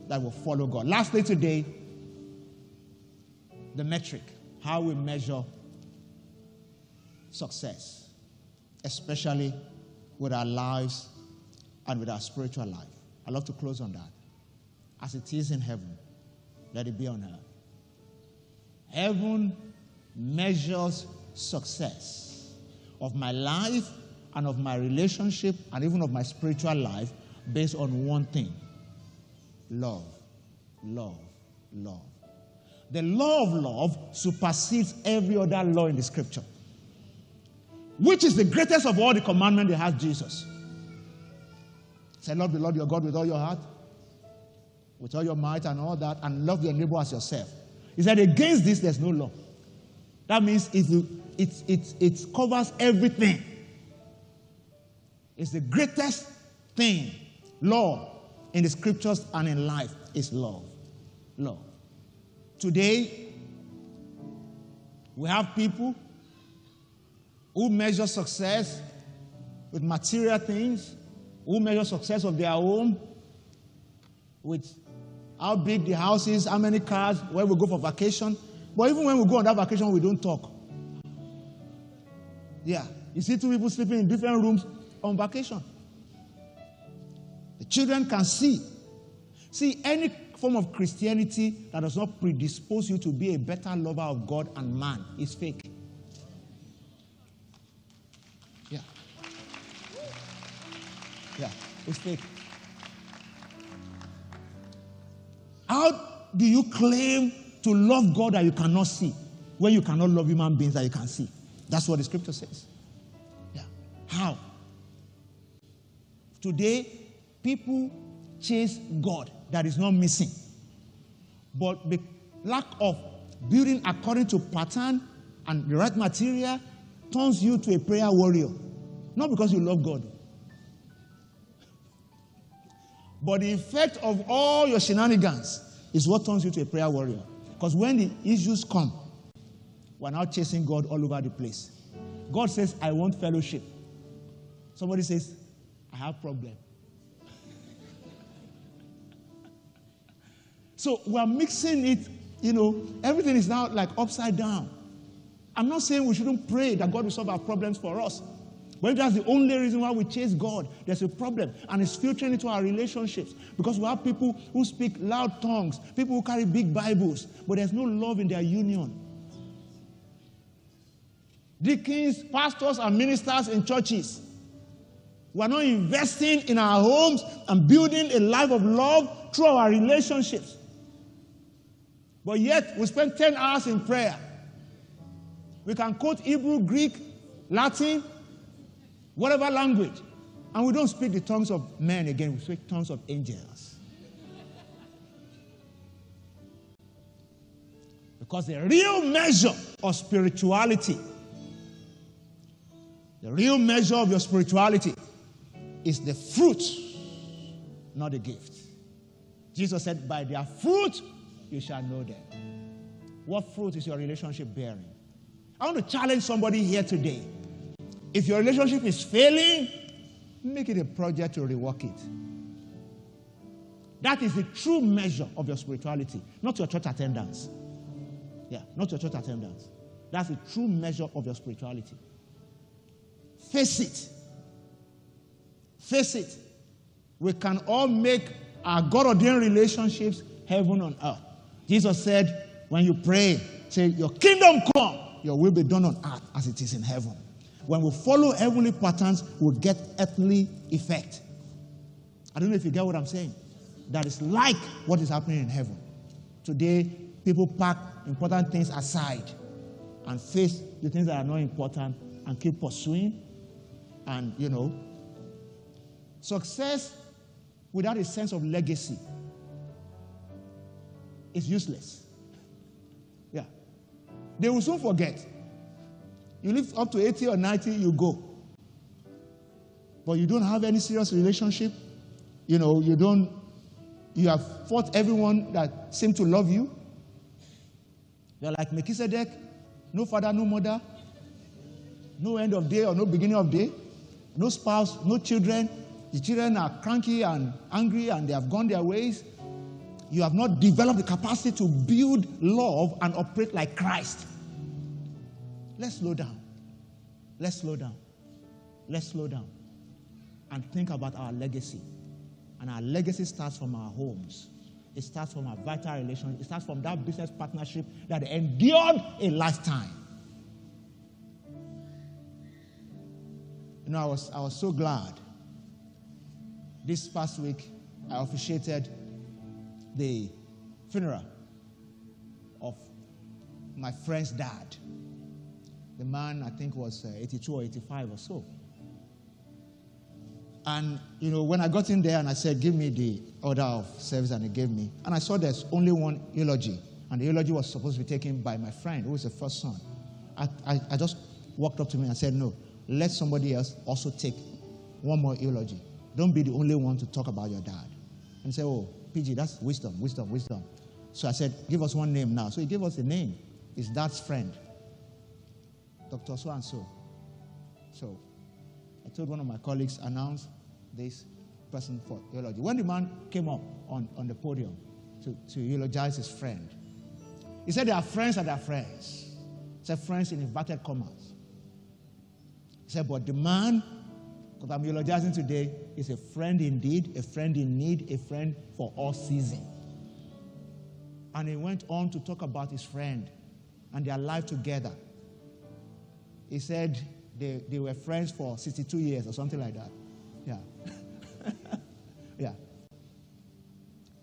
Speaker 1: that we follow God. Lastly, today, the metric, how we measure success, especially with our lives and with our spiritual life. i love to close on that. As it is in heaven, let it be on earth. Heaven measures success of my life and of my relationship and even of my spiritual life based on one thing love, love, love. The law of love supersedes every other law in the scripture. Which is the greatest of all the commandments they has Jesus? Say, love the Lord your God with all your heart, with all your might and all that, and love your neighbor as yourself. He said, against this, there's no law. That means it, it, it, it covers everything. It's the greatest thing, law, in the scriptures and in life is love. Love. Today, we have people who measure success with material things, who measure success of their home with how big the house is, how many cars, where we go for vacation. But even when we go on that vacation, we don't talk. Yeah. You see two people sleeping in different rooms on vacation. The children can see. See, any form of Christianity that does not predispose you to be a better lover of God and man is fake. Yeah. Yeah, it's fake. How do you claim to love God that you cannot see when you cannot love human beings that you can see? That's what the scripture says. Yeah. How? Today, people chase God that is not missing. But the lack of building according to pattern and the right material turns you to a prayer warrior. Not because you love God. But the effect of all your shenanigans is what turns you to a prayer warrior. Because when the issues come, we're now chasing God all over the place. God says, I want fellowship. Somebody says, have problem. so we're mixing it, you know, everything is now like upside down. I'm not saying we shouldn't pray that God will solve our problems for us. But if that's the only reason why we chase God, there's a problem. And it's filtering into our relationships. Because we have people who speak loud tongues, people who carry big Bibles, but there's no love in their union. Deacons, pastors, and ministers in churches. We're not investing in our homes and building a life of love through our relationships. But yet, we spend 10 hours in prayer. We can quote Hebrew, Greek, Latin, whatever language. And we don't speak the tongues of men again, we speak tongues of angels. Because the real measure of spirituality, the real measure of your spirituality is the fruit, not the gift. Jesus said, By their fruit you shall know them. What fruit is your relationship bearing? I want to challenge somebody here today if your relationship is failing, make it a project to rework it. That is the true measure of your spirituality, not your church attendance. Yeah, not your church attendance. That's the true measure of your spirituality. Face it. Face it. We can all make our God ordained relationships heaven on earth. Jesus said, when you pray, say, Your kingdom come, your will be done on earth as it is in heaven. When we follow heavenly patterns, we'll get earthly effect. I don't know if you get what I'm saying. That is like what is happening in heaven. Today, people pack important things aside and face the things that are not important and keep pursuing. And, you know, success without a sense of legacy is useless. Yeah. They will soon forget. You live up to 80 or 90, you go. But you don't have any serious relationship. You know, you don't, you have fought everyone that seemed to love you. You're like Melchizedek, no father, no mother, no end of day or no beginning of day, no spouse, no children. The children are cranky and angry and they have gone their ways. You have not developed the capacity to build love and operate like Christ. Let's slow down. Let's slow down. Let's slow down and think about our legacy. And our legacy starts from our homes. It starts from our vital relationship. It starts from that business partnership that endured a lifetime. You know, I was, I was so glad. This past week, I officiated the funeral of my friend's dad. The man, I think, was uh, 82 or 85 or so. And, you know, when I got in there and I said, give me the order of service, and he gave me, and I saw there's only one eulogy. And the eulogy was supposed to be taken by my friend, who was the first son. I, I, I just walked up to me and said, no, let somebody else also take one more eulogy. Don't be the only one to talk about your dad. And say, oh, PG, that's wisdom, wisdom, wisdom. So I said, give us one name now. So he gave us a name. His dad's friend, Dr. So and so. So I told one of my colleagues, announce this person for eulogy. When the man came up on, on the podium to, to eulogize his friend, he said, They are friends and they are friends. He said, Friends in inverted commas. He said, But the man because I'm eulogizing today, is a friend indeed, a friend in need, a friend for all season. And he went on to talk about his friend and their life together. He said they, they were friends for 62 years or something like that. Yeah. yeah.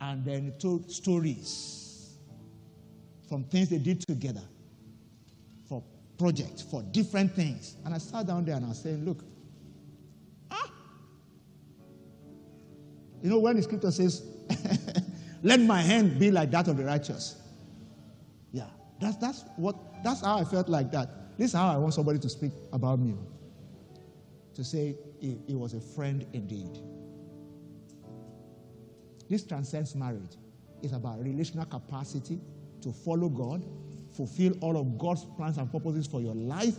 Speaker 1: And then he told stories from things they did together for projects, for different things. And I sat down there and I saying, look, You know, when the scripture says, let my hand be like that of the righteous. Yeah, that's, that's, what, that's how I felt like that. This is how I want somebody to speak about me. To say he, he was a friend indeed. This transcends marriage. It's about relational capacity to follow God, fulfill all of God's plans and purposes for your life,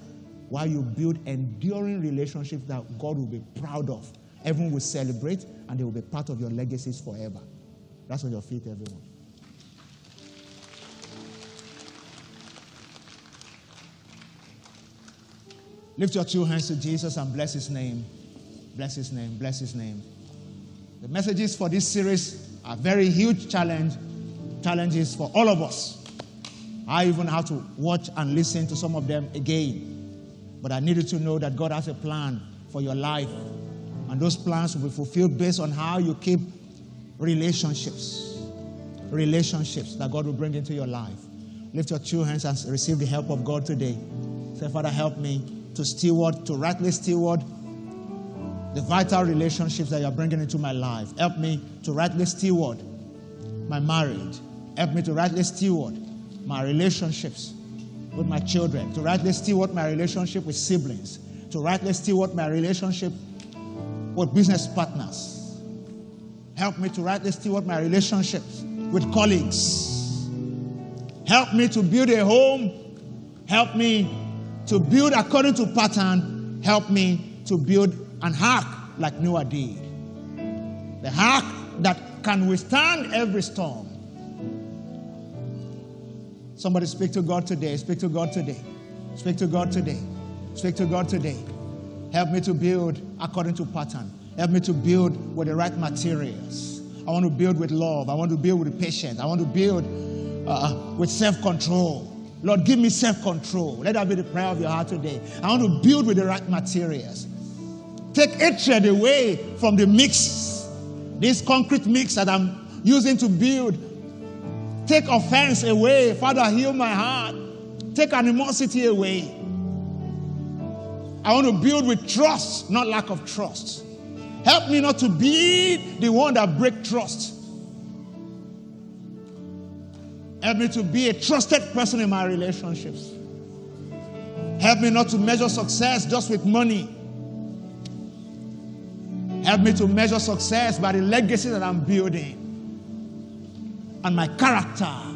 Speaker 1: while you build enduring relationships that God will be proud of Everyone will celebrate and they will be part of your legacies forever. That's on your feet, everyone. Lift your two hands to Jesus and bless his name. Bless his name. Bless his name. The messages for this series are very huge challenge, challenges for all of us. I even have to watch and listen to some of them again. But I needed to know that God has a plan for your life and those plans will be fulfilled based on how you keep relationships. Relationships that God will bring into your life. Lift your two hands and receive the help of God today. Say, Father, help me to steward, to rightly steward the vital relationships that you're bringing into my life. Help me to rightly steward my marriage. Help me to rightly steward my relationships with my children, to rightly steward my relationship with siblings, to rightly steward my relationship with business partners. Help me to rightly steward my relationships with colleagues. Help me to build a home. Help me to build according to pattern. Help me to build an ark like Noah did. The ark that can withstand every storm. Somebody speak to God today. Speak to God today. Speak to God today. Speak to God today. Help me to build according to pattern. Help me to build with the right materials. I want to build with love. I want to build with patience. I want to build uh, with self control. Lord, give me self control. Let that be the prayer of your heart today. I want to build with the right materials. Take hatred away from the mix, this concrete mix that I'm using to build. Take offense away. Father, heal my heart. Take animosity away. I want to build with trust, not lack of trust. Help me not to be the one that break trust. Help me to be a trusted person in my relationships. Help me not to measure success just with money. Help me to measure success by the legacy that I'm building and my character